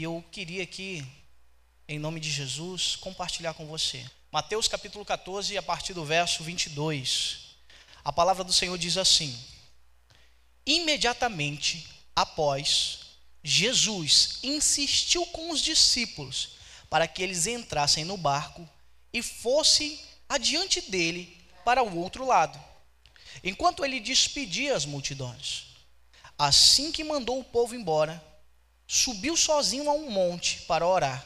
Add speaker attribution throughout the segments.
Speaker 1: e eu queria aqui, em nome de Jesus, compartilhar com você. Mateus capítulo 14, a partir do verso 22. A palavra do Senhor diz assim: Imediatamente após, Jesus insistiu com os discípulos para que eles entrassem no barco e fossem adiante dele para o outro lado, enquanto ele despedia as multidões. Assim que mandou o povo embora, subiu sozinho a um monte para orar.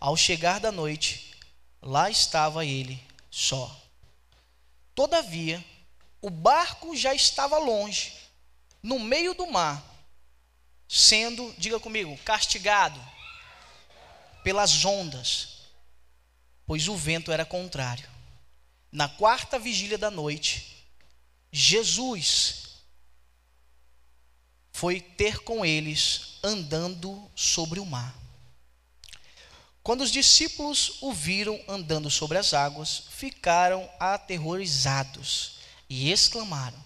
Speaker 1: Ao chegar da noite, lá estava ele só. Todavia, o barco já estava longe, no meio do mar, sendo, diga comigo, castigado pelas ondas, pois o vento era contrário. Na quarta vigília da noite, Jesus foi ter com eles andando sobre o mar. Quando os discípulos o viram andando sobre as águas, ficaram aterrorizados e exclamaram: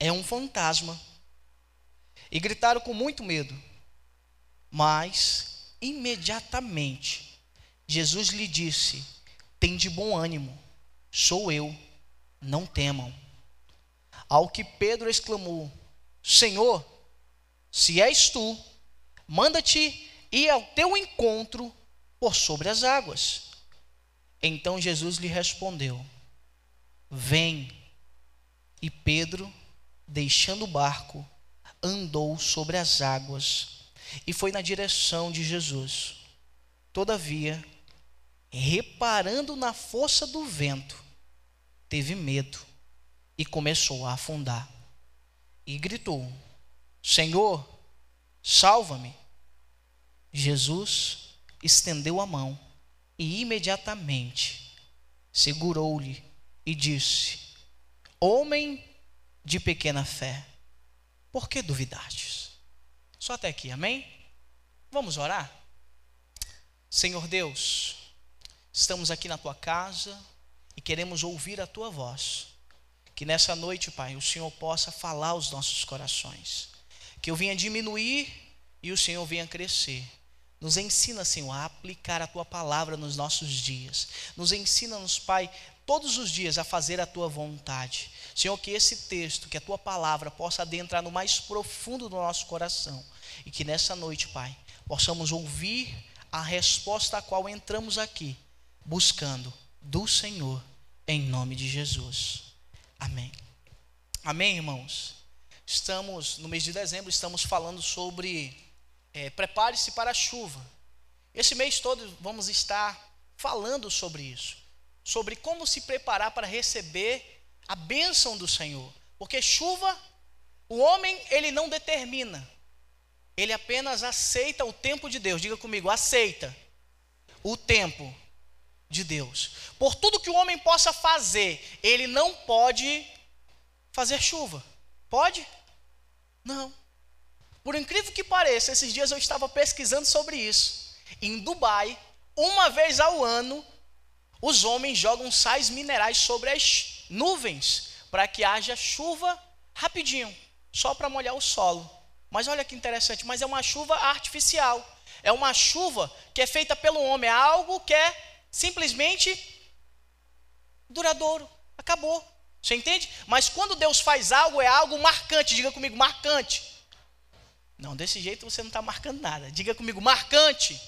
Speaker 1: É um fantasma! E gritaram com muito medo. Mas, imediatamente, Jesus lhe disse: Tem de bom ânimo, sou eu, não temam. Ao que Pedro exclamou: Senhor, se és tu, manda-te ir ao teu encontro por sobre as águas. Então Jesus lhe respondeu: Vem. E Pedro, deixando o barco, andou sobre as águas e foi na direção de Jesus. Todavia, reparando na força do vento, teve medo e começou a afundar. E gritou: Senhor, salva-me. Jesus estendeu a mão e imediatamente segurou-lhe e disse: Homem de pequena fé, por que duvidastes? Só até aqui, amém? Vamos orar? Senhor Deus, estamos aqui na tua casa e queremos ouvir a tua voz. Que nessa noite, Pai, o Senhor possa falar aos nossos corações que eu venha diminuir e o Senhor venha crescer. Nos ensina, Senhor, a aplicar a tua palavra nos nossos dias. Nos ensina-nos, Pai, todos os dias a fazer a tua vontade. Senhor, que esse texto, que a tua palavra possa adentrar no mais profundo do nosso coração. E que nessa noite, Pai, possamos ouvir a resposta a qual entramos aqui, buscando do Senhor, em nome de Jesus. Amém. Amém, irmãos? Estamos, no mês de dezembro, estamos falando sobre é, prepare-se para a chuva. Esse mês todo vamos estar falando sobre isso, sobre como se preparar para receber a bênção do Senhor. Porque chuva, o homem, ele não determina, ele apenas aceita o tempo de Deus. Diga comigo, aceita o tempo de Deus. Por tudo que o homem possa fazer, ele não pode fazer chuva. Pode? Não. Por incrível que pareça, esses dias eu estava pesquisando sobre isso. Em Dubai, uma vez ao ano, os homens jogam sais minerais sobre as nuvens para que haja chuva rapidinho, só para molhar o solo. Mas olha que interessante, mas é uma chuva artificial. É uma chuva que é feita pelo homem, é algo que é simplesmente duradouro. Acabou. Você entende? Mas quando Deus faz algo, é algo marcante. Diga comigo, marcante. Não, desse jeito você não está marcando nada. Diga comigo, marcante.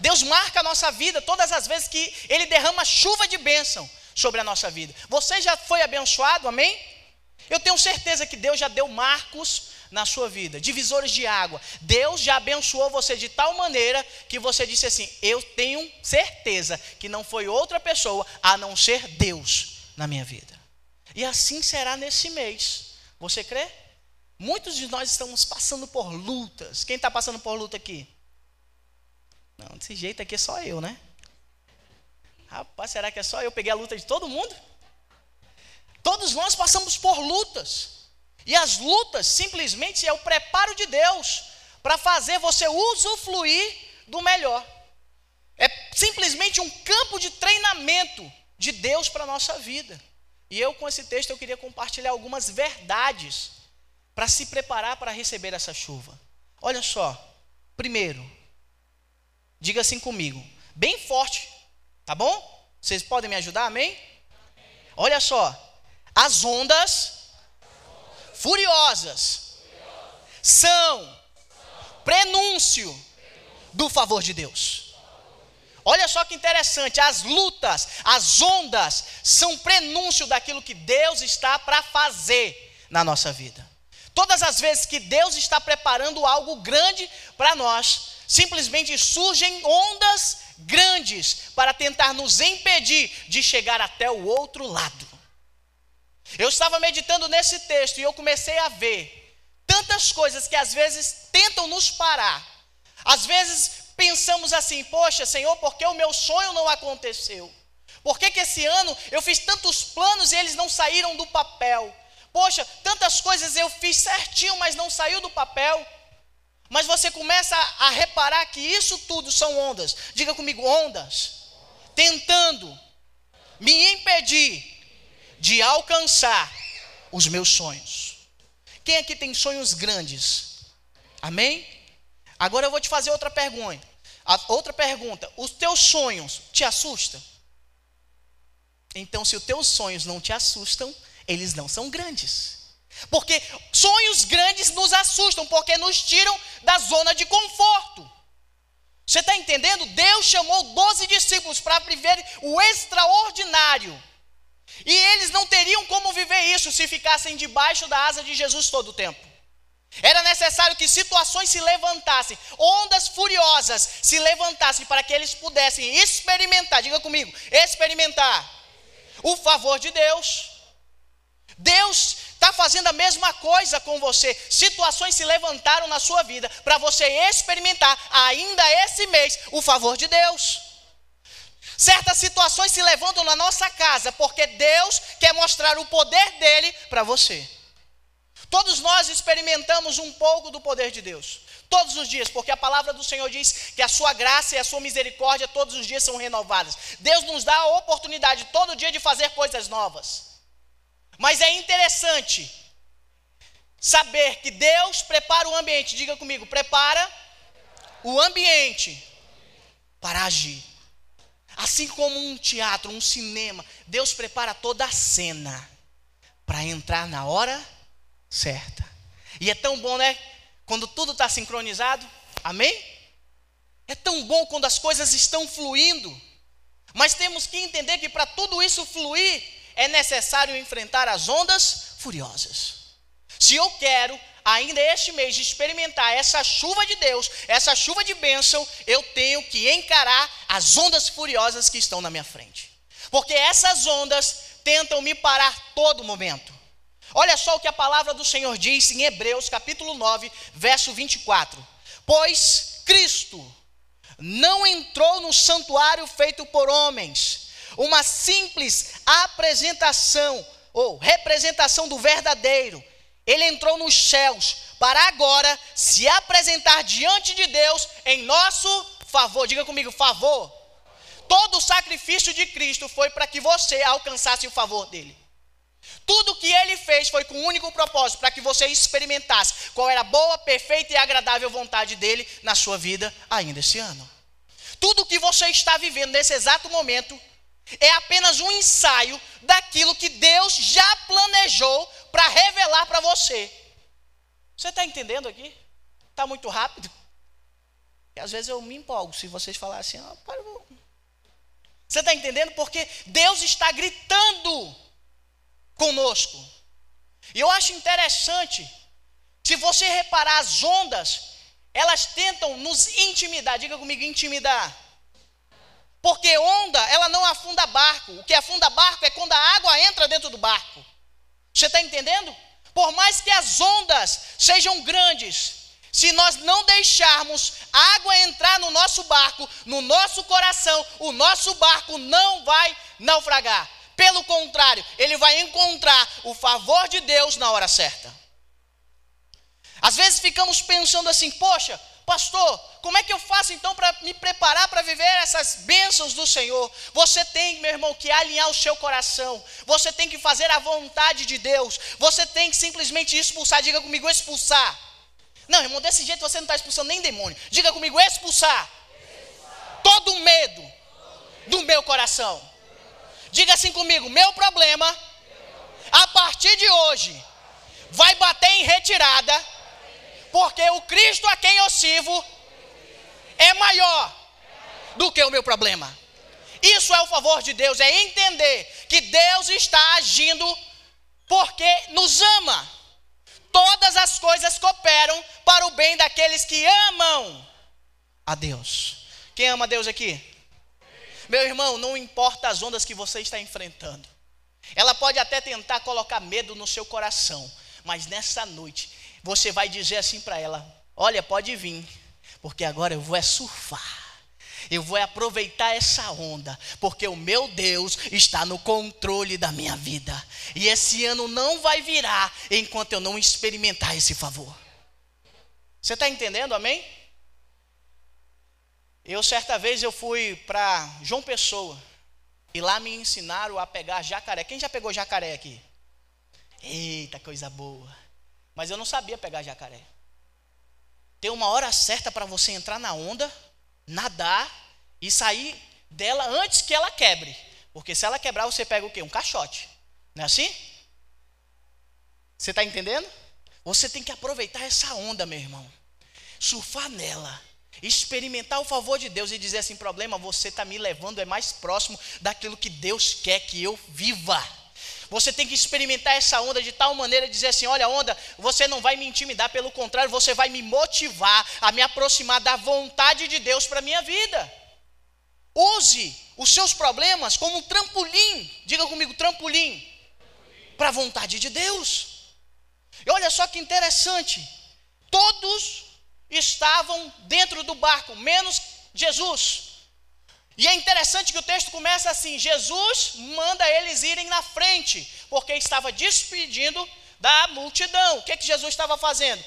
Speaker 1: Deus marca a nossa vida todas as vezes que Ele derrama chuva de bênção sobre a nossa vida. Você já foi abençoado, amém? Eu tenho certeza que Deus já deu marcos na sua vida, divisores de água. Deus já abençoou você de tal maneira que você disse assim: Eu tenho certeza que não foi outra pessoa a não ser Deus na minha vida. E assim será nesse mês. Você crê? Muitos de nós estamos passando por lutas. Quem está passando por luta aqui? Não, desse jeito aqui é só eu, né? Rapaz, será que é só eu? Peguei a luta de todo mundo? Todos nós passamos por lutas. E as lutas simplesmente é o preparo de Deus para fazer você usufruir do melhor. É simplesmente um campo de treinamento de Deus para a nossa vida. E eu, com esse texto, eu queria compartilhar algumas verdades para se preparar para receber essa chuva. Olha só, primeiro, Diga assim comigo, bem forte, tá bom? Vocês podem me ajudar, amém? Olha só, as ondas furiosas são prenúncio do favor de Deus. Olha só que interessante, as lutas, as ondas são prenúncio daquilo que Deus está para fazer na nossa vida. Todas as vezes que Deus está preparando algo grande para nós, simplesmente surgem ondas grandes para tentar nos impedir de chegar até o outro lado. Eu estava meditando nesse texto e eu comecei a ver tantas coisas que às vezes tentam nos parar. Às vezes pensamos assim: poxa, Senhor, por que o meu sonho não aconteceu? Por que, que esse ano eu fiz tantos planos e eles não saíram do papel? Poxa, tantas coisas eu fiz certinho, mas não saiu do papel. Mas você começa a, a reparar que isso tudo são ondas. Diga comigo, ondas. Tentando me impedir de alcançar os meus sonhos. Quem aqui tem sonhos grandes? Amém? Agora eu vou te fazer outra pergunta. outra pergunta: os teus sonhos te assustam? Então, se os teus sonhos não te assustam, eles não são grandes. Porque sonhos grandes nos assustam, porque nos tiram da zona de conforto. Você está entendendo? Deus chamou 12 discípulos para viver o extraordinário. E eles não teriam como viver isso se ficassem debaixo da asa de Jesus todo o tempo. Era necessário que situações se levantassem, ondas furiosas se levantassem para que eles pudessem experimentar, diga comigo, experimentar o favor de Deus. Deus está fazendo a mesma coisa com você. Situações se levantaram na sua vida para você experimentar ainda esse mês o favor de Deus. Certas situações se levantam na nossa casa porque Deus quer mostrar o poder dele para você. Todos nós experimentamos um pouco do poder de Deus. Todos os dias, porque a palavra do Senhor diz que a sua graça e a sua misericórdia todos os dias são renovadas. Deus nos dá a oportunidade todo dia de fazer coisas novas. Mas é interessante saber que Deus prepara o ambiente, diga comigo, prepara o ambiente para agir. Assim como um teatro, um cinema, Deus prepara toda a cena para entrar na hora certa. E é tão bom, né? Quando tudo está sincronizado. Amém? É tão bom quando as coisas estão fluindo. Mas temos que entender que para tudo isso fluir, é necessário enfrentar as ondas furiosas. Se eu quero ainda este mês experimentar essa chuva de Deus, essa chuva de bênção, eu tenho que encarar as ondas furiosas que estão na minha frente. Porque essas ondas tentam me parar todo momento. Olha só o que a palavra do Senhor diz em Hebreus capítulo 9, verso 24. Pois Cristo não entrou no santuário feito por homens, uma simples apresentação ou representação do verdadeiro ele entrou nos céus para agora se apresentar diante de Deus em nosso favor. Diga comigo, favor. Todo o sacrifício de Cristo foi para que você alcançasse o favor dele. Tudo que ele fez foi com o um único propósito, para que você experimentasse qual era a boa, perfeita e agradável vontade dele na sua vida ainda esse ano. Tudo que você está vivendo nesse exato momento é apenas um ensaio daquilo que Deus já planejou para revelar para você. Você está entendendo aqui? Está muito rápido? E às vezes eu me empolgo se vocês falarem assim, ah, para, Você está entendendo? Porque Deus está gritando conosco. E eu acho interessante, se você reparar as ondas, elas tentam nos intimidar. Diga comigo, intimidar. Porque onda, ela não afunda barco. O que afunda barco é quando a água entra dentro do barco. Você está entendendo? Por mais que as ondas sejam grandes, se nós não deixarmos água entrar no nosso barco, no nosso coração, o nosso barco não vai naufragar. Pelo contrário, ele vai encontrar o favor de Deus na hora certa. Às vezes ficamos pensando assim: poxa, Pastor, como é que eu faço então para me preparar para viver essas bênçãos do Senhor? Você tem, meu irmão, que alinhar o seu coração. Você tem que fazer a vontade de Deus. Você tem que simplesmente expulsar. Diga comigo, expulsar. Não, irmão, desse jeito você não está expulsando nem demônio. Diga comigo, expulsar. todo medo do meu coração. Diga assim comigo: meu problema, a partir de hoje, vai bater em retirada, porque o Cristo a quem eu sirvo é maior do que o meu problema. Isso é o favor de Deus, é entender que Deus está agindo porque nos ama. Todas as coisas cooperam para o bem daqueles que amam a Deus. Quem ama Deus aqui? Meu irmão, não importa as ondas que você está enfrentando. Ela pode até tentar colocar medo no seu coração, mas nessa noite você vai dizer assim para ela: Olha, pode vir, porque agora eu vou é surfar. Eu vou aproveitar essa onda, porque o meu Deus está no controle da minha vida. E esse ano não vai virar enquanto eu não experimentar esse favor. Você está entendendo, amém? Eu certa vez eu fui para João Pessoa e lá me ensinaram a pegar jacaré. Quem já pegou jacaré aqui? Eita, coisa boa. Mas eu não sabia pegar jacaré. Tem uma hora certa para você entrar na onda nadar e sair dela antes que ela quebre. Porque se ela quebrar, você pega o quê? Um caixote. Não é assim? Você está entendendo? Você tem que aproveitar essa onda, meu irmão. Surfar nela. Experimentar o favor de Deus e dizer assim: problema, você está me levando, é mais próximo daquilo que Deus quer que eu viva. Você tem que experimentar essa onda de tal maneira, dizer assim: olha, onda, você não vai me intimidar, pelo contrário, você vai me motivar a me aproximar da vontade de Deus para a minha vida. Use os seus problemas como um trampolim, diga comigo, trampolim, para a vontade de Deus. E olha só que interessante, todos estavam dentro do barco, menos Jesus. E é interessante que o texto começa assim: Jesus manda eles irem na frente, porque estava despedindo da multidão. O que, que Jesus estava fazendo?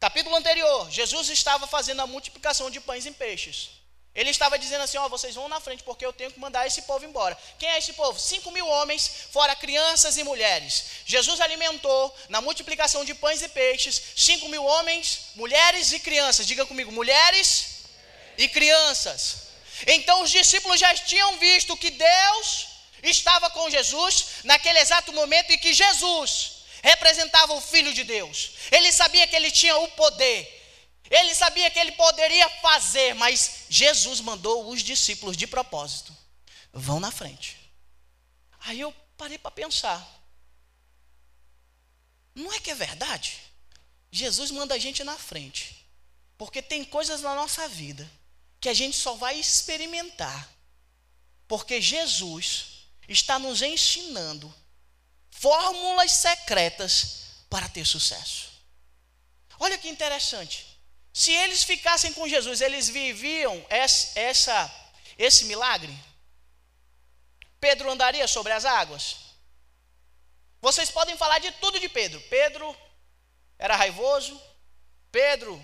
Speaker 1: Capítulo anterior: Jesus estava fazendo a multiplicação de pães e peixes. Ele estava dizendo assim: Ó, vocês vão na frente, porque eu tenho que mandar esse povo embora. Quem é esse povo? Cinco mil homens, fora crianças e mulheres. Jesus alimentou, na multiplicação de pães e peixes, cinco mil homens, mulheres e crianças. Diga comigo: mulheres e crianças. Então os discípulos já tinham visto que Deus estava com Jesus naquele exato momento em que Jesus representava o Filho de Deus. Ele sabia que ele tinha o poder. Ele sabia que ele poderia fazer, mas Jesus mandou os discípulos de propósito. Vão na frente. Aí eu parei para pensar. Não é que é verdade? Jesus manda a gente na frente. Porque tem coisas na nossa vida que a gente só vai experimentar, porque Jesus está nos ensinando fórmulas secretas para ter sucesso. Olha que interessante. Se eles ficassem com Jesus, eles viviam essa, essa, esse milagre? Pedro andaria sobre as águas? Vocês podem falar de tudo de Pedro. Pedro era raivoso, Pedro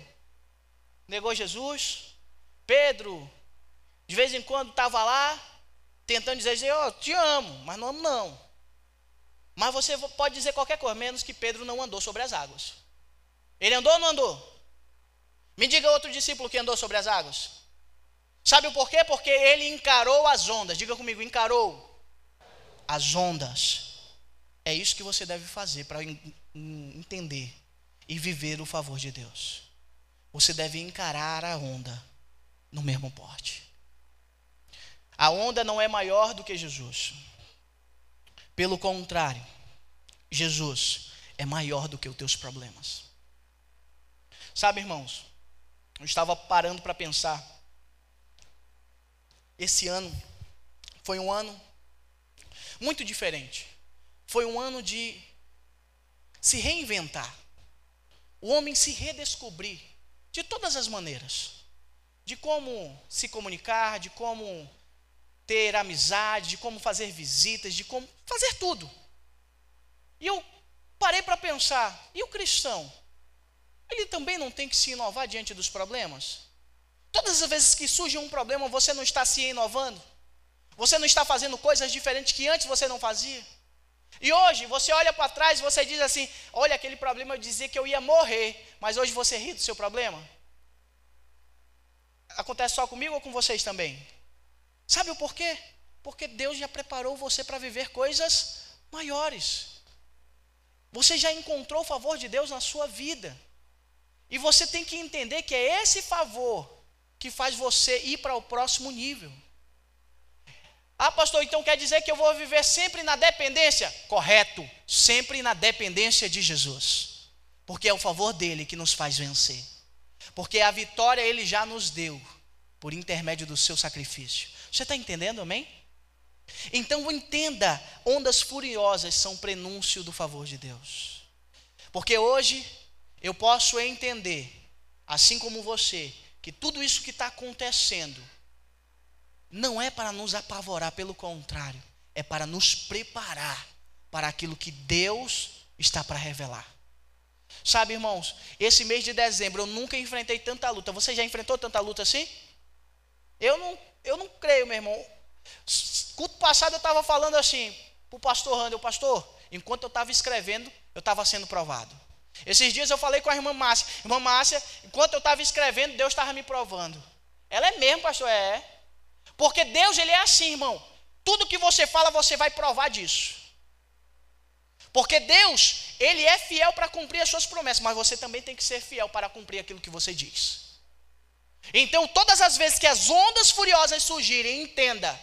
Speaker 1: negou Jesus, Pedro, de vez em quando estava lá, tentando dizer, assim, oh, te amo, mas não amo não. Mas você pode dizer qualquer coisa, menos que Pedro não andou sobre as águas. Ele andou ou não andou? Me diga outro discípulo que andou sobre as águas. Sabe o porquê? Porque ele encarou as ondas. Diga comigo, encarou as ondas. É isso que você deve fazer para entender e viver o favor de Deus. Você deve encarar a onda no mesmo porte. A onda não é maior do que Jesus. Pelo contrário, Jesus é maior do que os teus problemas. Sabe, irmãos, eu estava parando para pensar. Esse ano foi um ano muito diferente. Foi um ano de se reinventar. O homem se redescobrir de todas as maneiras de como se comunicar, de como ter amizade, de como fazer visitas, de como fazer tudo. E eu parei para pensar, e o cristão? Ele também não tem que se inovar diante dos problemas? Todas as vezes que surge um problema, você não está se inovando? Você não está fazendo coisas diferentes que antes você não fazia? E hoje você olha para trás e você diz assim: Olha, aquele problema eu dizia que eu ia morrer, mas hoje você ri do seu problema? acontece só comigo ou com vocês também? Sabe o porquê? Porque Deus já preparou você para viver coisas maiores. Você já encontrou o favor de Deus na sua vida. E você tem que entender que é esse favor que faz você ir para o próximo nível. Ah, pastor, então quer dizer que eu vou viver sempre na dependência? Correto, sempre na dependência de Jesus. Porque é o favor dele que nos faz vencer. Porque a vitória ele já nos deu por intermédio do seu sacrifício. Você está entendendo, amém? Então entenda: ondas furiosas são prenúncio do favor de Deus. Porque hoje eu posso entender, assim como você, que tudo isso que está acontecendo não é para nos apavorar, pelo contrário, é para nos preparar para aquilo que Deus está para revelar. Sabe, irmãos, esse mês de dezembro eu nunca enfrentei tanta luta. Você já enfrentou tanta luta assim? Eu não, eu não creio, meu irmão. Culto passado eu estava falando assim para o pastor Randall, pastor, enquanto eu estava escrevendo, eu estava sendo provado. Esses dias eu falei com a irmã Márcia, irmã Márcia, enquanto eu estava escrevendo, Deus estava me provando. Ela é mesmo, pastor, é. Porque Deus, ele é assim, irmão. Tudo que você fala, você vai provar disso. Porque Deus, ele é fiel para cumprir as suas promessas, mas você também tem que ser fiel para cumprir aquilo que você diz. Então, todas as vezes que as ondas furiosas surgirem, entenda,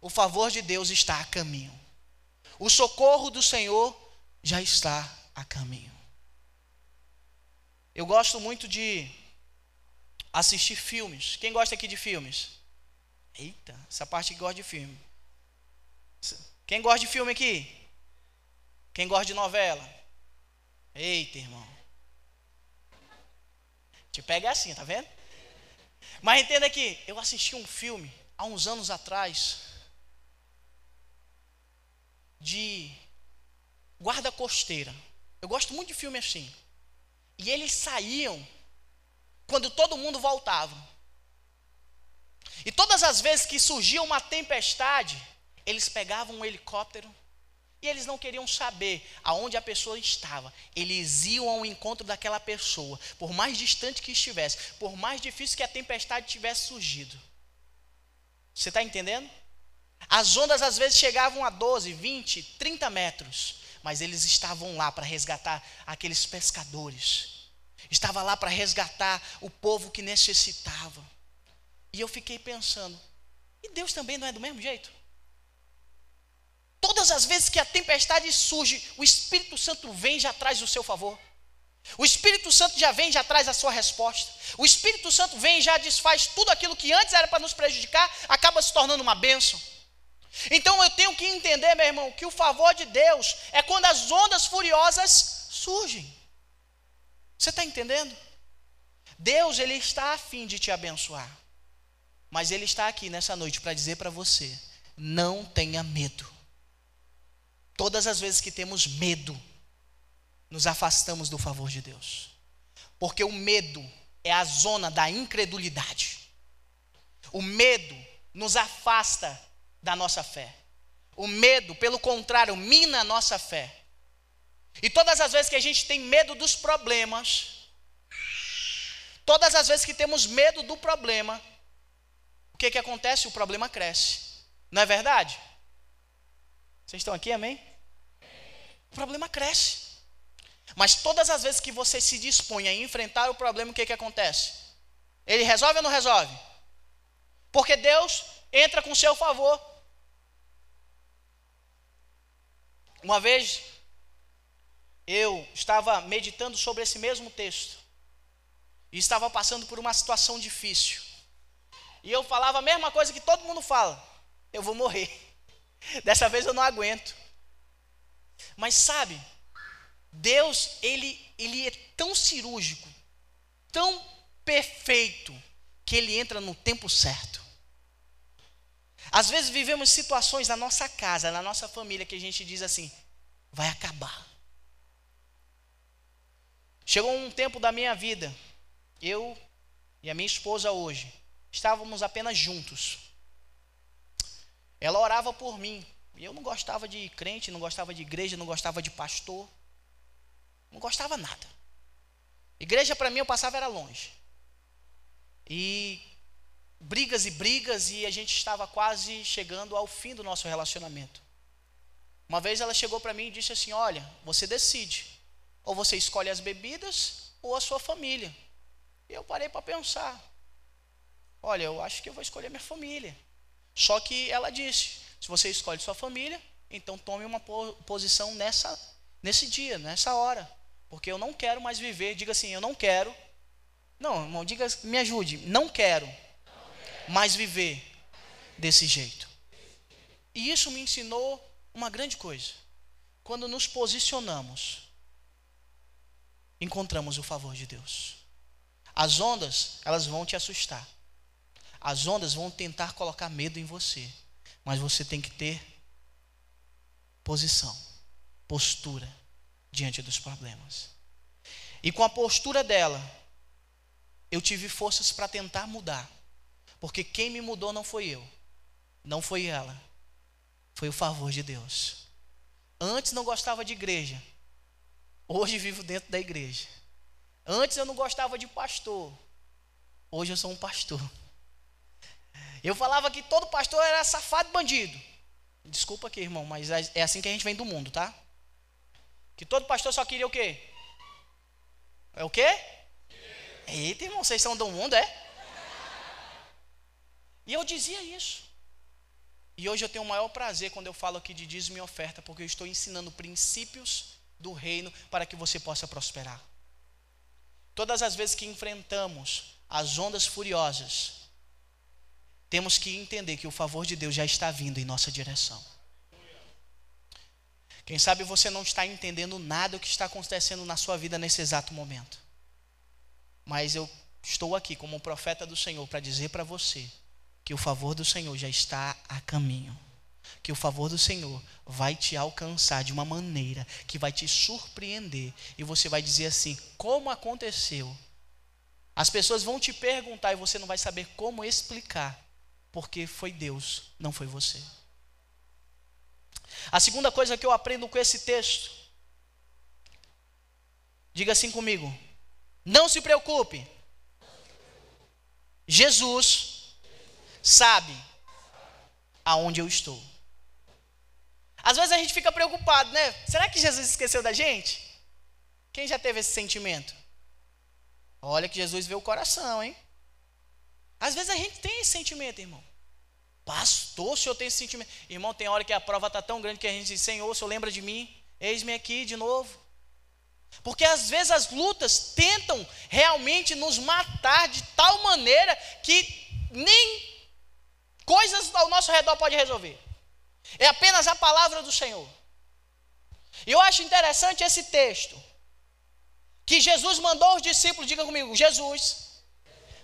Speaker 1: o favor de Deus está a caminho. O socorro do Senhor já está a caminho. Eu gosto muito de assistir filmes. Quem gosta aqui de filmes? Eita, essa parte que gosta de filme. Quem gosta de filme aqui? Quem gosta de novela? Eita, irmão. Te pega assim, tá vendo? Mas entenda que eu assisti um filme há uns anos atrás de guarda costeira. Eu gosto muito de filme assim. E eles saíam quando todo mundo voltava. E todas as vezes que surgia uma tempestade, eles pegavam um helicóptero e eles não queriam saber aonde a pessoa estava. Eles iam ao encontro daquela pessoa, por mais distante que estivesse, por mais difícil que a tempestade tivesse surgido. Você está entendendo? As ondas às vezes chegavam a 12, 20, 30 metros mas eles estavam lá para resgatar aqueles pescadores. Estava lá para resgatar o povo que necessitava. E eu fiquei pensando, e Deus também não é do mesmo jeito? Todas as vezes que a tempestade surge, o Espírito Santo vem já traz o seu favor. O Espírito Santo já vem já traz a sua resposta. O Espírito Santo vem e já desfaz tudo aquilo que antes era para nos prejudicar, acaba se tornando uma bênção. Então eu tenho que entender, meu irmão, que o favor de Deus é quando as ondas furiosas surgem. Você está entendendo? Deus, Ele está afim de te abençoar. Mas Ele está aqui nessa noite para dizer para você: não tenha medo. Todas as vezes que temos medo, nos afastamos do favor de Deus. Porque o medo é a zona da incredulidade. O medo nos afasta da nossa fé. O medo, pelo contrário, mina a nossa fé. E todas as vezes que a gente tem medo dos problemas, todas as vezes que temos medo do problema, o que, que acontece? O problema cresce. Não é verdade? Vocês estão aqui, amém? O problema cresce. Mas todas as vezes que você se dispõe a enfrentar o problema, o que, que acontece? Ele resolve ou não resolve? Porque Deus entra com seu favor. Uma vez eu estava meditando sobre esse mesmo texto e estava passando por uma situação difícil. E eu falava a mesma coisa que todo mundo fala: eu vou morrer. Dessa vez eu não aguento. Mas sabe, Deus, ele, ele é tão cirúrgico, tão perfeito, que ele entra no tempo certo. Às vezes vivemos situações na nossa casa, na nossa família, que a gente diz assim: vai acabar. Chegou um tempo da minha vida, eu e a minha esposa hoje, estávamos apenas juntos. Ela orava por mim. E eu não gostava de crente, não gostava de igreja, não gostava de pastor. Não gostava nada. Igreja para mim eu passava era longe. E brigas e brigas e a gente estava quase chegando ao fim do nosso relacionamento. Uma vez ela chegou para mim e disse assim: Olha, você decide. Ou você escolhe as bebidas ou a sua família. E eu parei para pensar. Olha, eu acho que eu vou escolher minha família. Só que ela disse: se você escolhe sua família, então tome uma posição nessa, nesse dia, nessa hora. Porque eu não quero mais viver. Diga assim: eu não quero. Não, irmão, diga, me ajude. Não quero mais viver desse jeito. E isso me ensinou uma grande coisa. Quando nos posicionamos, encontramos o favor de Deus. As ondas, elas vão te assustar. As ondas vão tentar colocar medo em você. Mas você tem que ter posição, postura diante dos problemas. E com a postura dela, eu tive forças para tentar mudar. Porque quem me mudou não foi eu, não foi ela, foi o favor de Deus. Antes não gostava de igreja, hoje vivo dentro da igreja. Antes eu não gostava de pastor, hoje eu sou um pastor. Eu falava que todo pastor era safado bandido. Desculpa aqui, irmão, mas é, é assim que a gente vem do mundo, tá? Que todo pastor só queria o quê? É o quê? Eita, irmão, vocês são do mundo, é? E eu dizia isso. E hoje eu tenho o maior prazer quando eu falo aqui de dízimo e oferta, porque eu estou ensinando princípios do reino para que você possa prosperar. Todas as vezes que enfrentamos as ondas furiosas, temos que entender que o favor de Deus já está vindo em nossa direção. Quem sabe você não está entendendo nada do que está acontecendo na sua vida nesse exato momento. Mas eu estou aqui como profeta do Senhor para dizer para você que o favor do Senhor já está a caminho. Que o favor do Senhor vai te alcançar de uma maneira que vai te surpreender e você vai dizer assim: como aconteceu? As pessoas vão te perguntar e você não vai saber como explicar porque foi Deus, não foi você. A segunda coisa que eu aprendo com esse texto, diga assim comigo: não se preocupe, Jesus sabe aonde eu estou. Às vezes a gente fica preocupado, né? Será que Jesus esqueceu da gente? Quem já teve esse sentimento? Olha que Jesus vê o coração, hein? Às vezes a gente tem esse sentimento, irmão. Pastor, o senhor tem esse sentimento. Irmão, tem hora que a prova está tão grande que a gente diz: Senhor, o senhor lembra de mim? Eis-me aqui de novo. Porque às vezes as lutas tentam realmente nos matar de tal maneira que nem coisas ao nosso redor pode resolver. É apenas a palavra do Senhor. E eu acho interessante esse texto. Que Jesus mandou os discípulos, diga comigo, Jesus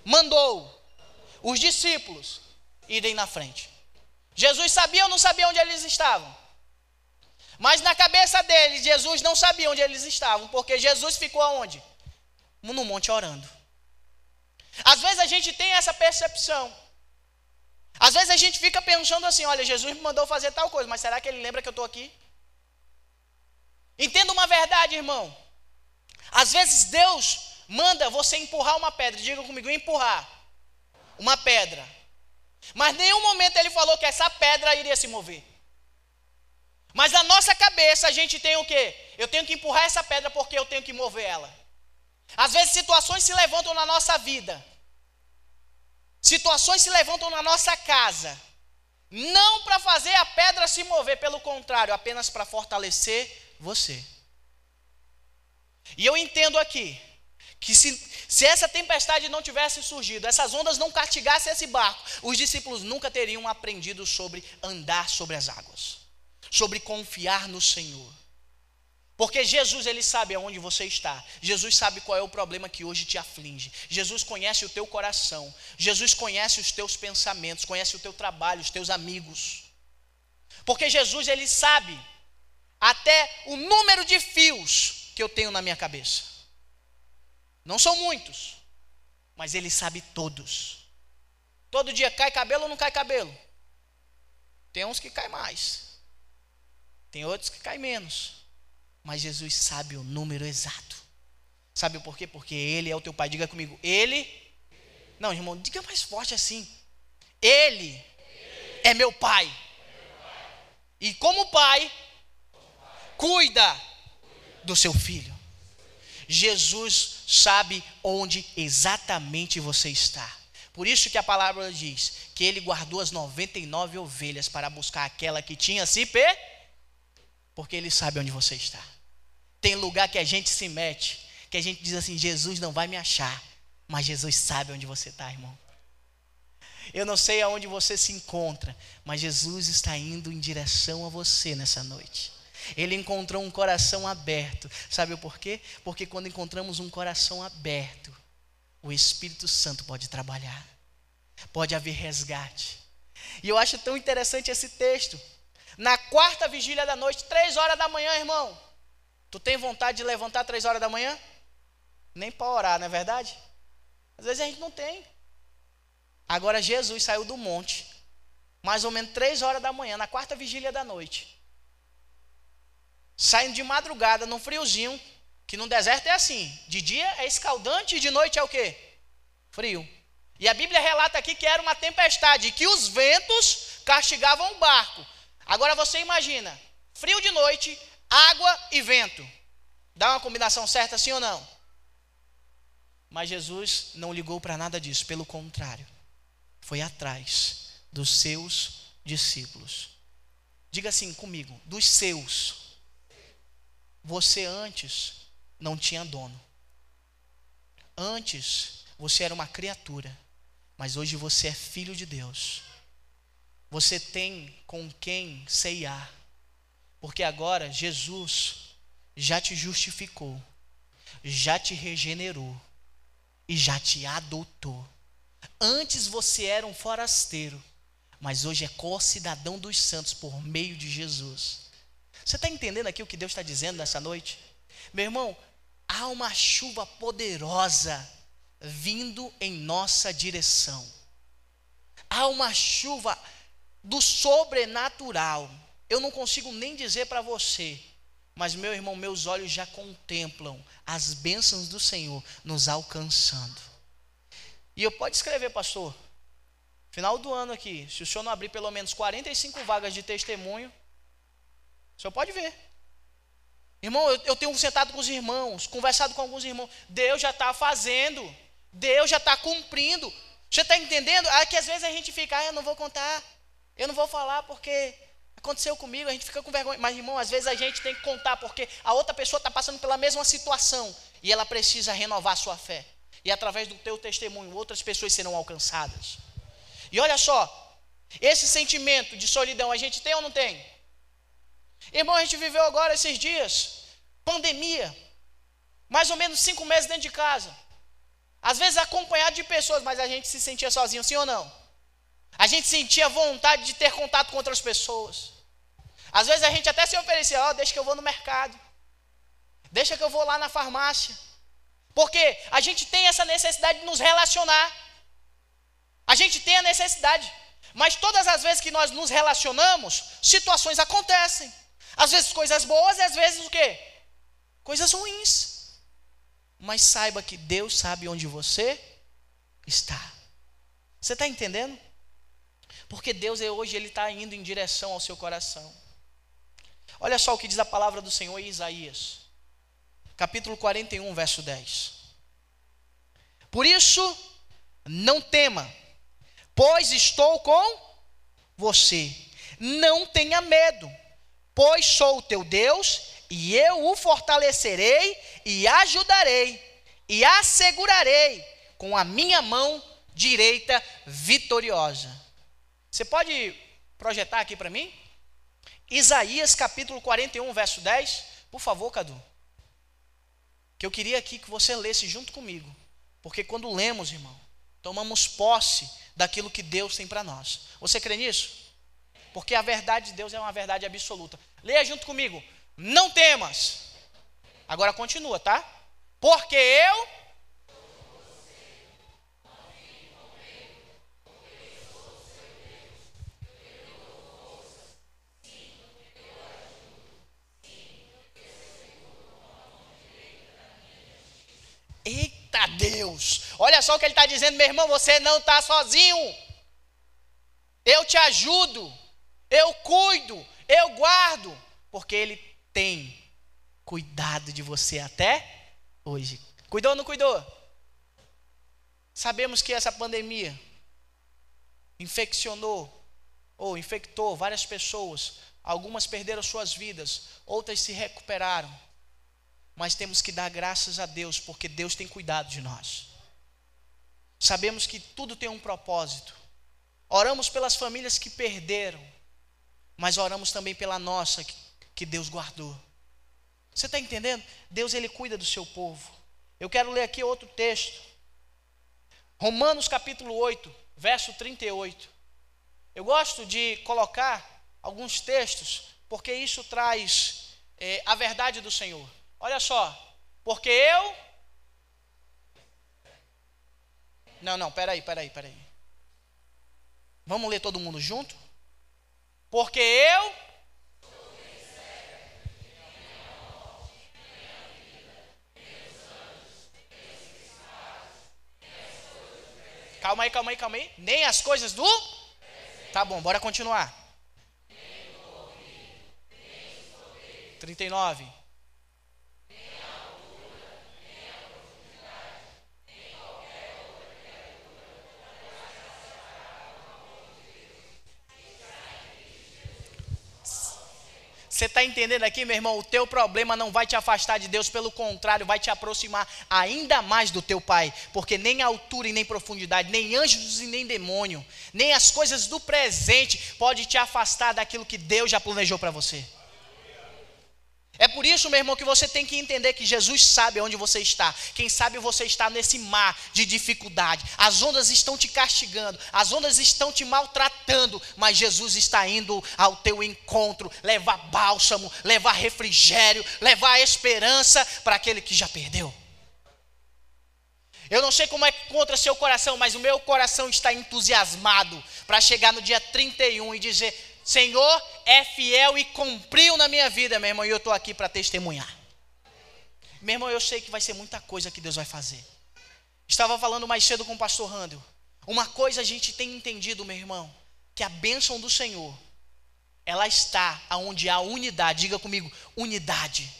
Speaker 1: mandou os discípulos irem na frente. Jesus sabia ou não sabia onde eles estavam? Mas na cabeça deles, Jesus não sabia onde eles estavam, porque Jesus ficou aonde? No monte orando. Às vezes a gente tem essa percepção. Às vezes a gente fica pensando assim: olha, Jesus me mandou fazer tal coisa, mas será que ele lembra que eu estou aqui? Entenda uma verdade, irmão. Às vezes Deus manda você empurrar uma pedra, diga comigo, empurrar uma pedra. Mas nenhum momento ele falou que essa pedra iria se mover. Mas na nossa cabeça a gente tem o quê? Eu tenho que empurrar essa pedra porque eu tenho que mover ela. Às vezes situações se levantam na nossa vida. Situações se levantam na nossa casa. Não para fazer a pedra se mover, pelo contrário, apenas para fortalecer você. E eu entendo aqui que se, se essa tempestade não tivesse surgido, essas ondas não castigassem esse barco, os discípulos nunca teriam aprendido sobre andar sobre as águas, sobre confiar no Senhor. Porque Jesus, ele sabe aonde você está. Jesus sabe qual é o problema que hoje te aflige. Jesus conhece o teu coração. Jesus conhece os teus pensamentos, conhece o teu trabalho, os teus amigos. Porque Jesus, ele sabe até o número de fios que eu tenho na minha cabeça. Não são muitos, mas ele sabe todos. Todo dia cai cabelo ou não cai cabelo? Tem uns que cai mais. Tem outros que cai menos. Mas Jesus sabe o número exato. Sabe por quê? Porque ele é o teu pai. Diga comigo, ele Não, irmão, diga mais forte assim. Ele é meu pai. E como pai, cuida do seu filho. Jesus sabe onde exatamente você está. Por isso que a palavra diz que ele guardou as 99 ovelhas para buscar aquela que tinha se per... porque ele sabe onde você está. Tem lugar que a gente se mete, que a gente diz assim: Jesus não vai me achar, mas Jesus sabe onde você está, irmão. Eu não sei aonde você se encontra, mas Jesus está indo em direção a você nessa noite. Ele encontrou um coração aberto. Sabe o porquê? Porque quando encontramos um coração aberto, o Espírito Santo pode trabalhar. Pode haver resgate. E eu acho tão interessante esse texto. Na quarta vigília da noite, três horas da manhã, irmão. Tu tem vontade de levantar três horas da manhã? Nem para orar, não é verdade? Às vezes a gente não tem. Agora Jesus saiu do monte, mais ou menos três horas da manhã, na quarta vigília da noite. Saindo de madrugada, num friozinho, que no deserto é assim: de dia é escaldante e de noite é o quê? Frio. E a Bíblia relata aqui que era uma tempestade, que os ventos castigavam o barco. Agora você imagina: frio de noite, água e vento. Dá uma combinação certa, sim ou não? Mas Jesus não ligou para nada disso, pelo contrário, foi atrás dos seus discípulos. Diga assim comigo: dos seus. Você antes não tinha dono. Antes você era uma criatura, mas hoje você é filho de Deus. Você tem com quem ceiar, porque agora Jesus já te justificou, já te regenerou e já te adotou. Antes você era um forasteiro, mas hoje é co-cidadão dos santos por meio de Jesus. Você está entendendo aqui o que Deus está dizendo nessa noite? Meu irmão, há uma chuva poderosa vindo em nossa direção. Há uma chuva do sobrenatural. Eu não consigo nem dizer para você, mas meu irmão, meus olhos já contemplam as bênçãos do Senhor nos alcançando. E eu pode escrever, pastor, final do ano aqui, se o senhor não abrir pelo menos 45 vagas de testemunho, o senhor pode ver. Irmão, eu, eu tenho sentado com os irmãos, conversado com alguns irmãos. Deus já está fazendo. Deus já está cumprindo. Você está entendendo? É que às vezes a gente fica, ah, eu não vou contar. Eu não vou falar porque aconteceu comigo, a gente fica com vergonha. Mas, irmão, às vezes a gente tem que contar porque a outra pessoa está passando pela mesma situação e ela precisa renovar sua fé. E através do teu testemunho, outras pessoas serão alcançadas. E olha só, esse sentimento de solidão a gente tem ou não tem? Irmão, a gente viveu agora esses dias, pandemia, mais ou menos cinco meses dentro de casa. Às vezes acompanhado de pessoas, mas a gente se sentia sozinho, sim ou não? A gente sentia vontade de ter contato com outras pessoas. Às vezes a gente até se oferecia, ó, oh, deixa que eu vou no mercado. Deixa que eu vou lá na farmácia. Porque a gente tem essa necessidade de nos relacionar. A gente tem a necessidade. Mas todas as vezes que nós nos relacionamos, situações acontecem. Às vezes coisas boas e às vezes o quê? Coisas ruins. Mas saiba que Deus sabe onde você está. Você está entendendo? Porque Deus é hoje ele está indo em direção ao seu coração. Olha só o que diz a palavra do Senhor em Isaías, capítulo 41, verso 10. Por isso, não tema, pois estou com você. Não tenha medo Pois sou o teu Deus, e eu o fortalecerei e ajudarei, e assegurarei com a minha mão direita vitoriosa. Você pode projetar aqui para mim? Isaías capítulo 41, verso 10. Por favor, Cadu. Que eu queria aqui que você lesse junto comigo. Porque quando lemos, irmão, tomamos posse daquilo que Deus tem para nós. Você crê nisso? Porque a verdade de Deus é uma verdade absoluta. Leia junto comigo. Não temas. Agora continua, tá? Porque eu Eita Deus! Olha só o que ele está dizendo, meu irmão, você não está sozinho. eu te ajudo, eu cuido, eu guardo, porque Ele tem cuidado de você até hoje. Cuidou ou não cuidou? Sabemos que essa pandemia infeccionou ou infectou várias pessoas. Algumas perderam suas vidas, outras se recuperaram. Mas temos que dar graças a Deus, porque Deus tem cuidado de nós. Sabemos que tudo tem um propósito. Oramos pelas famílias que perderam, mas oramos também pela nossa que Deus guardou. Você está entendendo? Deus ele cuida do seu povo. Eu quero ler aqui outro texto. Romanos capítulo 8, verso 38. Eu gosto de colocar alguns textos, porque isso traz é, a verdade do Senhor. Olha só, porque eu. Não, não, peraí, peraí, peraí. Vamos ler todo mundo junto? Porque eu. Calma aí, calma aí, calma aí. Nem as coisas do. Tá bom, bora continuar. 39. Você está entendendo aqui, meu irmão? O teu problema não vai te afastar de Deus, pelo contrário, vai te aproximar ainda mais do teu Pai, porque nem altura e nem profundidade, nem anjos e nem demônio, nem as coisas do presente pode te afastar daquilo que Deus já planejou para você. É por isso, meu irmão, que você tem que entender que Jesus sabe onde você está. Quem sabe você está nesse mar de dificuldade. As ondas estão te castigando, as ondas estão te maltratando, mas Jesus está indo ao teu encontro, levar bálsamo, levar refrigério, levar esperança para aquele que já perdeu. Eu não sei como é contra seu coração, mas o meu coração está entusiasmado para chegar no dia 31 e dizer: Senhor é fiel e cumpriu na minha vida, meu irmão, e eu estou aqui para testemunhar. Meu irmão, eu sei que vai ser muita coisa que Deus vai fazer. Estava falando mais cedo com o pastor Randall. Uma coisa a gente tem entendido, meu irmão, que a bênção do Senhor, ela está aonde há unidade. Diga comigo, unidade.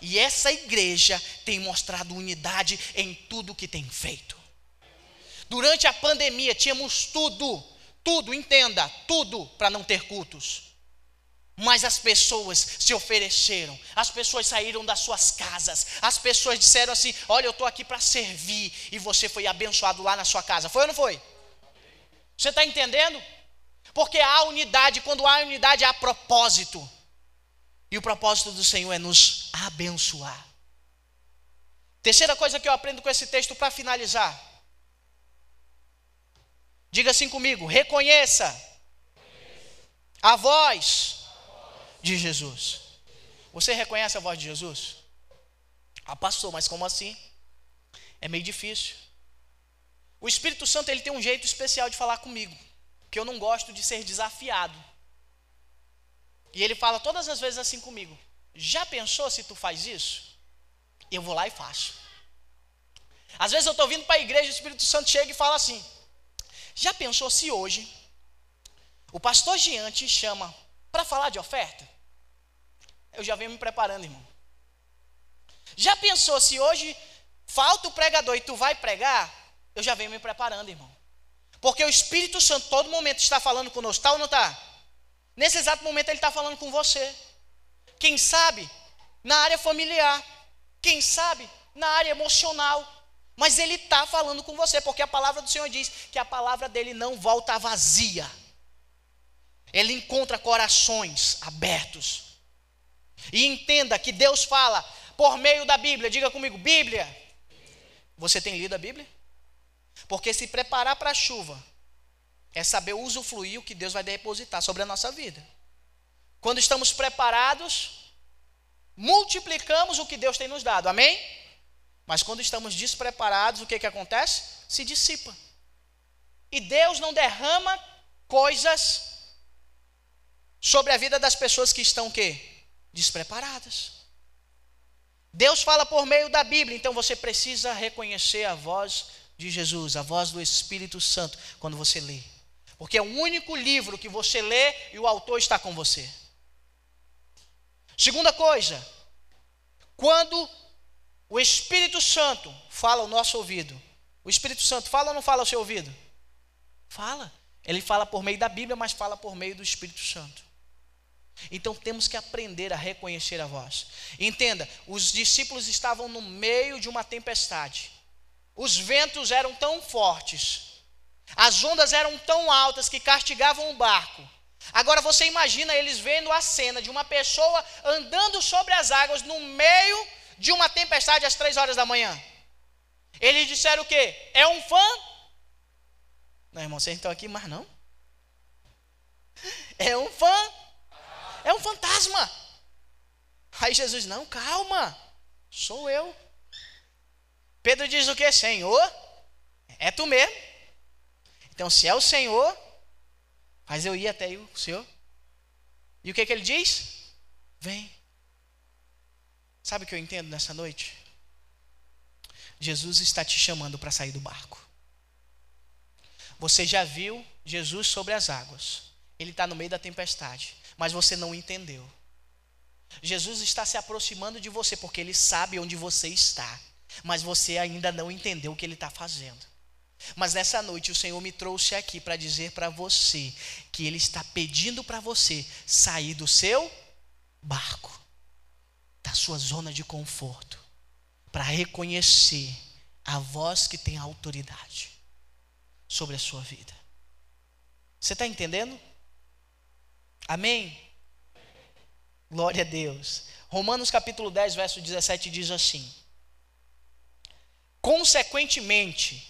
Speaker 1: E essa igreja tem mostrado unidade em tudo que tem feito. Durante a pandemia, tínhamos tudo tudo, entenda, tudo para não ter cultos. Mas as pessoas se ofereceram, as pessoas saíram das suas casas, as pessoas disseram assim: Olha, eu estou aqui para servir, e você foi abençoado lá na sua casa. Foi ou não foi? Você está entendendo? Porque há unidade, quando há unidade, há propósito. E o propósito do Senhor é nos abençoar. Terceira coisa que eu aprendo com esse texto para finalizar. Diga assim comigo: reconheça a voz de Jesus. Você reconhece a voz de Jesus? Ah, pastor, mas como assim? É meio difícil. O Espírito Santo ele tem um jeito especial de falar comigo, que eu não gosto de ser desafiado. E ele fala todas as vezes assim comigo: Já pensou se tu faz isso? Eu vou lá e faço. Às vezes eu estou vindo para a igreja, o Espírito Santo chega e fala assim: já pensou se hoje o pastor Jean te chama para falar de oferta? Eu já venho me preparando, irmão. Já pensou se hoje falta o pregador e tu vai pregar? Eu já venho me preparando, irmão. Porque o Espírito Santo todo momento está falando conosco, está ou não está? Nesse exato momento ele está falando com você. Quem sabe na área familiar, quem sabe na área emocional, mas ele está falando com você, porque a palavra do Senhor diz que a palavra dele não volta vazia. Ele encontra corações abertos. E entenda que Deus fala por meio da Bíblia. Diga comigo, Bíblia. Você tem lido a Bíblia? Porque se preparar para a chuva é saber usufruir o que Deus vai depositar sobre a nossa vida. Quando estamos preparados, multiplicamos o que Deus tem nos dado. Amém? Mas quando estamos despreparados, o que, que acontece? Se dissipa. E Deus não derrama coisas sobre a vida das pessoas que estão o quê? Despreparadas. Deus fala por meio da Bíblia, então você precisa reconhecer a voz de Jesus, a voz do Espírito Santo, quando você lê. Porque é o único livro que você lê e o autor está com você. Segunda coisa, quando o Espírito Santo fala ao nosso ouvido, o Espírito Santo fala ou não fala ao seu ouvido? Fala. Ele fala por meio da Bíblia, mas fala por meio do Espírito Santo. Então temos que aprender a reconhecer a voz. Entenda, os discípulos estavam no meio de uma tempestade. Os ventos eram tão fortes, as ondas eram tão altas que castigavam o barco. Agora você imagina eles vendo a cena de uma pessoa andando sobre as águas no meio de uma tempestade às três horas da manhã. Eles disseram o quê? É um fã? Não, irmão, vocês estão aqui, mas não. É um fã? É um fantasma. Aí Jesus, não, calma, sou eu. Pedro diz o que? Senhor, é tu mesmo. Então, se é o Senhor, faz eu ir até o Senhor. E o que, que ele diz? Vem. Sabe o que eu entendo nessa noite? Jesus está te chamando para sair do barco. Você já viu Jesus sobre as águas. Ele está no meio da tempestade mas você não entendeu. Jesus está se aproximando de você porque ele sabe onde você está, mas você ainda não entendeu o que ele está fazendo. Mas nessa noite o Senhor me trouxe aqui para dizer para você que Ele está pedindo para você sair do seu barco, da sua zona de conforto, para reconhecer a voz que tem autoridade sobre a sua vida. Você está entendendo? Amém? Glória a Deus. Romanos capítulo 10, verso 17 diz assim: Consequentemente,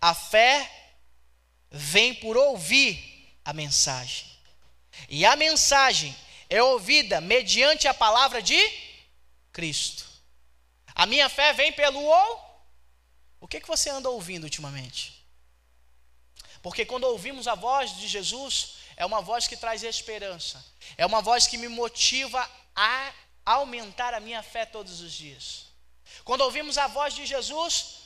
Speaker 1: a fé vem por ouvir a mensagem. E a mensagem é ouvida mediante a palavra de Cristo. A minha fé vem pelo ou? O que, que você anda ouvindo ultimamente? Porque quando ouvimos a voz de Jesus, é uma voz que traz esperança, é uma voz que me motiva a aumentar a minha fé todos os dias. Quando ouvimos a voz de Jesus,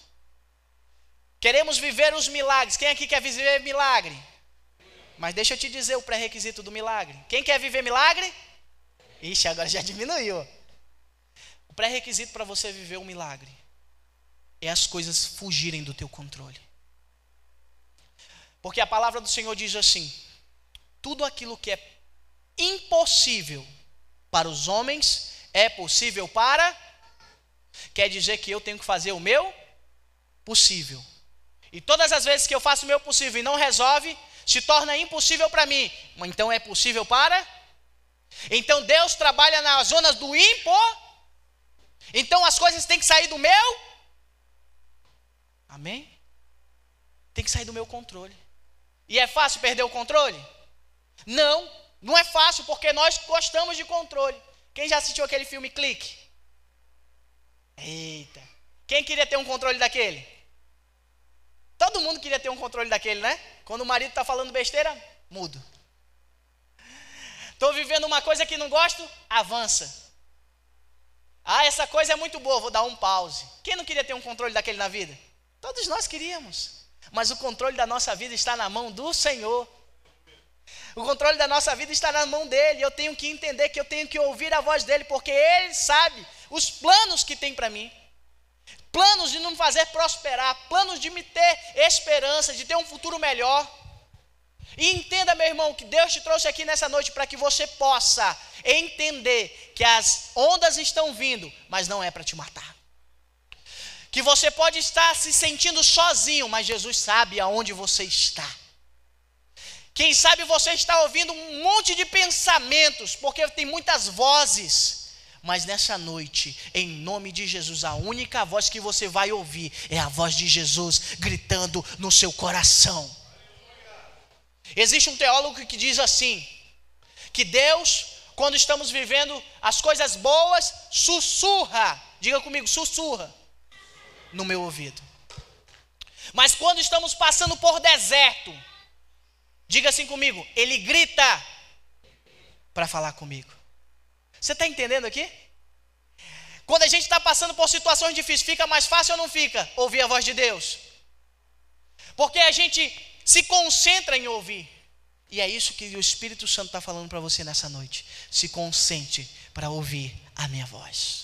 Speaker 1: queremos viver os milagres. Quem aqui quer viver milagre? Mas deixa eu te dizer o pré-requisito do milagre. Quem quer viver milagre? Ixi, agora já diminuiu. Pré-requisito para você viver um milagre é as coisas fugirem do teu controle. Porque a palavra do Senhor diz assim: tudo aquilo que é impossível para os homens é possível para. Quer dizer que eu tenho que fazer o meu possível. E todas as vezes que eu faço o meu possível e não resolve, se torna impossível para mim. Então é possível para? Então Deus trabalha nas zonas do impo. Então as coisas têm que sair do meu. Amém? Tem que sair do meu controle. E é fácil perder o controle? Não, não é fácil porque nós gostamos de controle. Quem já assistiu aquele filme Clique? Eita. Quem queria ter um controle daquele? Todo mundo queria ter um controle daquele, né? Quando o marido está falando besteira, mudo. Estou vivendo uma coisa que não gosto, avança. Ah, essa coisa é muito boa, vou dar um pause. Quem não queria ter um controle daquele na vida? Todos nós queríamos. Mas o controle da nossa vida está na mão do Senhor. O controle da nossa vida está na mão dele. Eu tenho que entender que eu tenho que ouvir a voz dele, porque ele sabe os planos que tem para mim. Planos de não fazer prosperar, planos de me ter esperança, de ter um futuro melhor. E entenda, meu irmão, que Deus te trouxe aqui nessa noite para que você possa entender que as ondas estão vindo, mas não é para te matar. Que você pode estar se sentindo sozinho, mas Jesus sabe aonde você está. Quem sabe você está ouvindo um monte de pensamentos, porque tem muitas vozes. Mas nessa noite, em nome de Jesus, a única voz que você vai ouvir é a voz de Jesus gritando no seu coração. Existe um teólogo que diz assim: que Deus, quando estamos vivendo as coisas boas, sussurra, diga comigo, sussurra no meu ouvido. Mas quando estamos passando por deserto, Diga assim comigo, ele grita para falar comigo. Você está entendendo aqui? Quando a gente está passando por situações difíceis, fica mais fácil ou não fica ouvir a voz de Deus? Porque a gente se concentra em ouvir. E é isso que o Espírito Santo está falando para você nessa noite. Se concentre para ouvir a minha voz.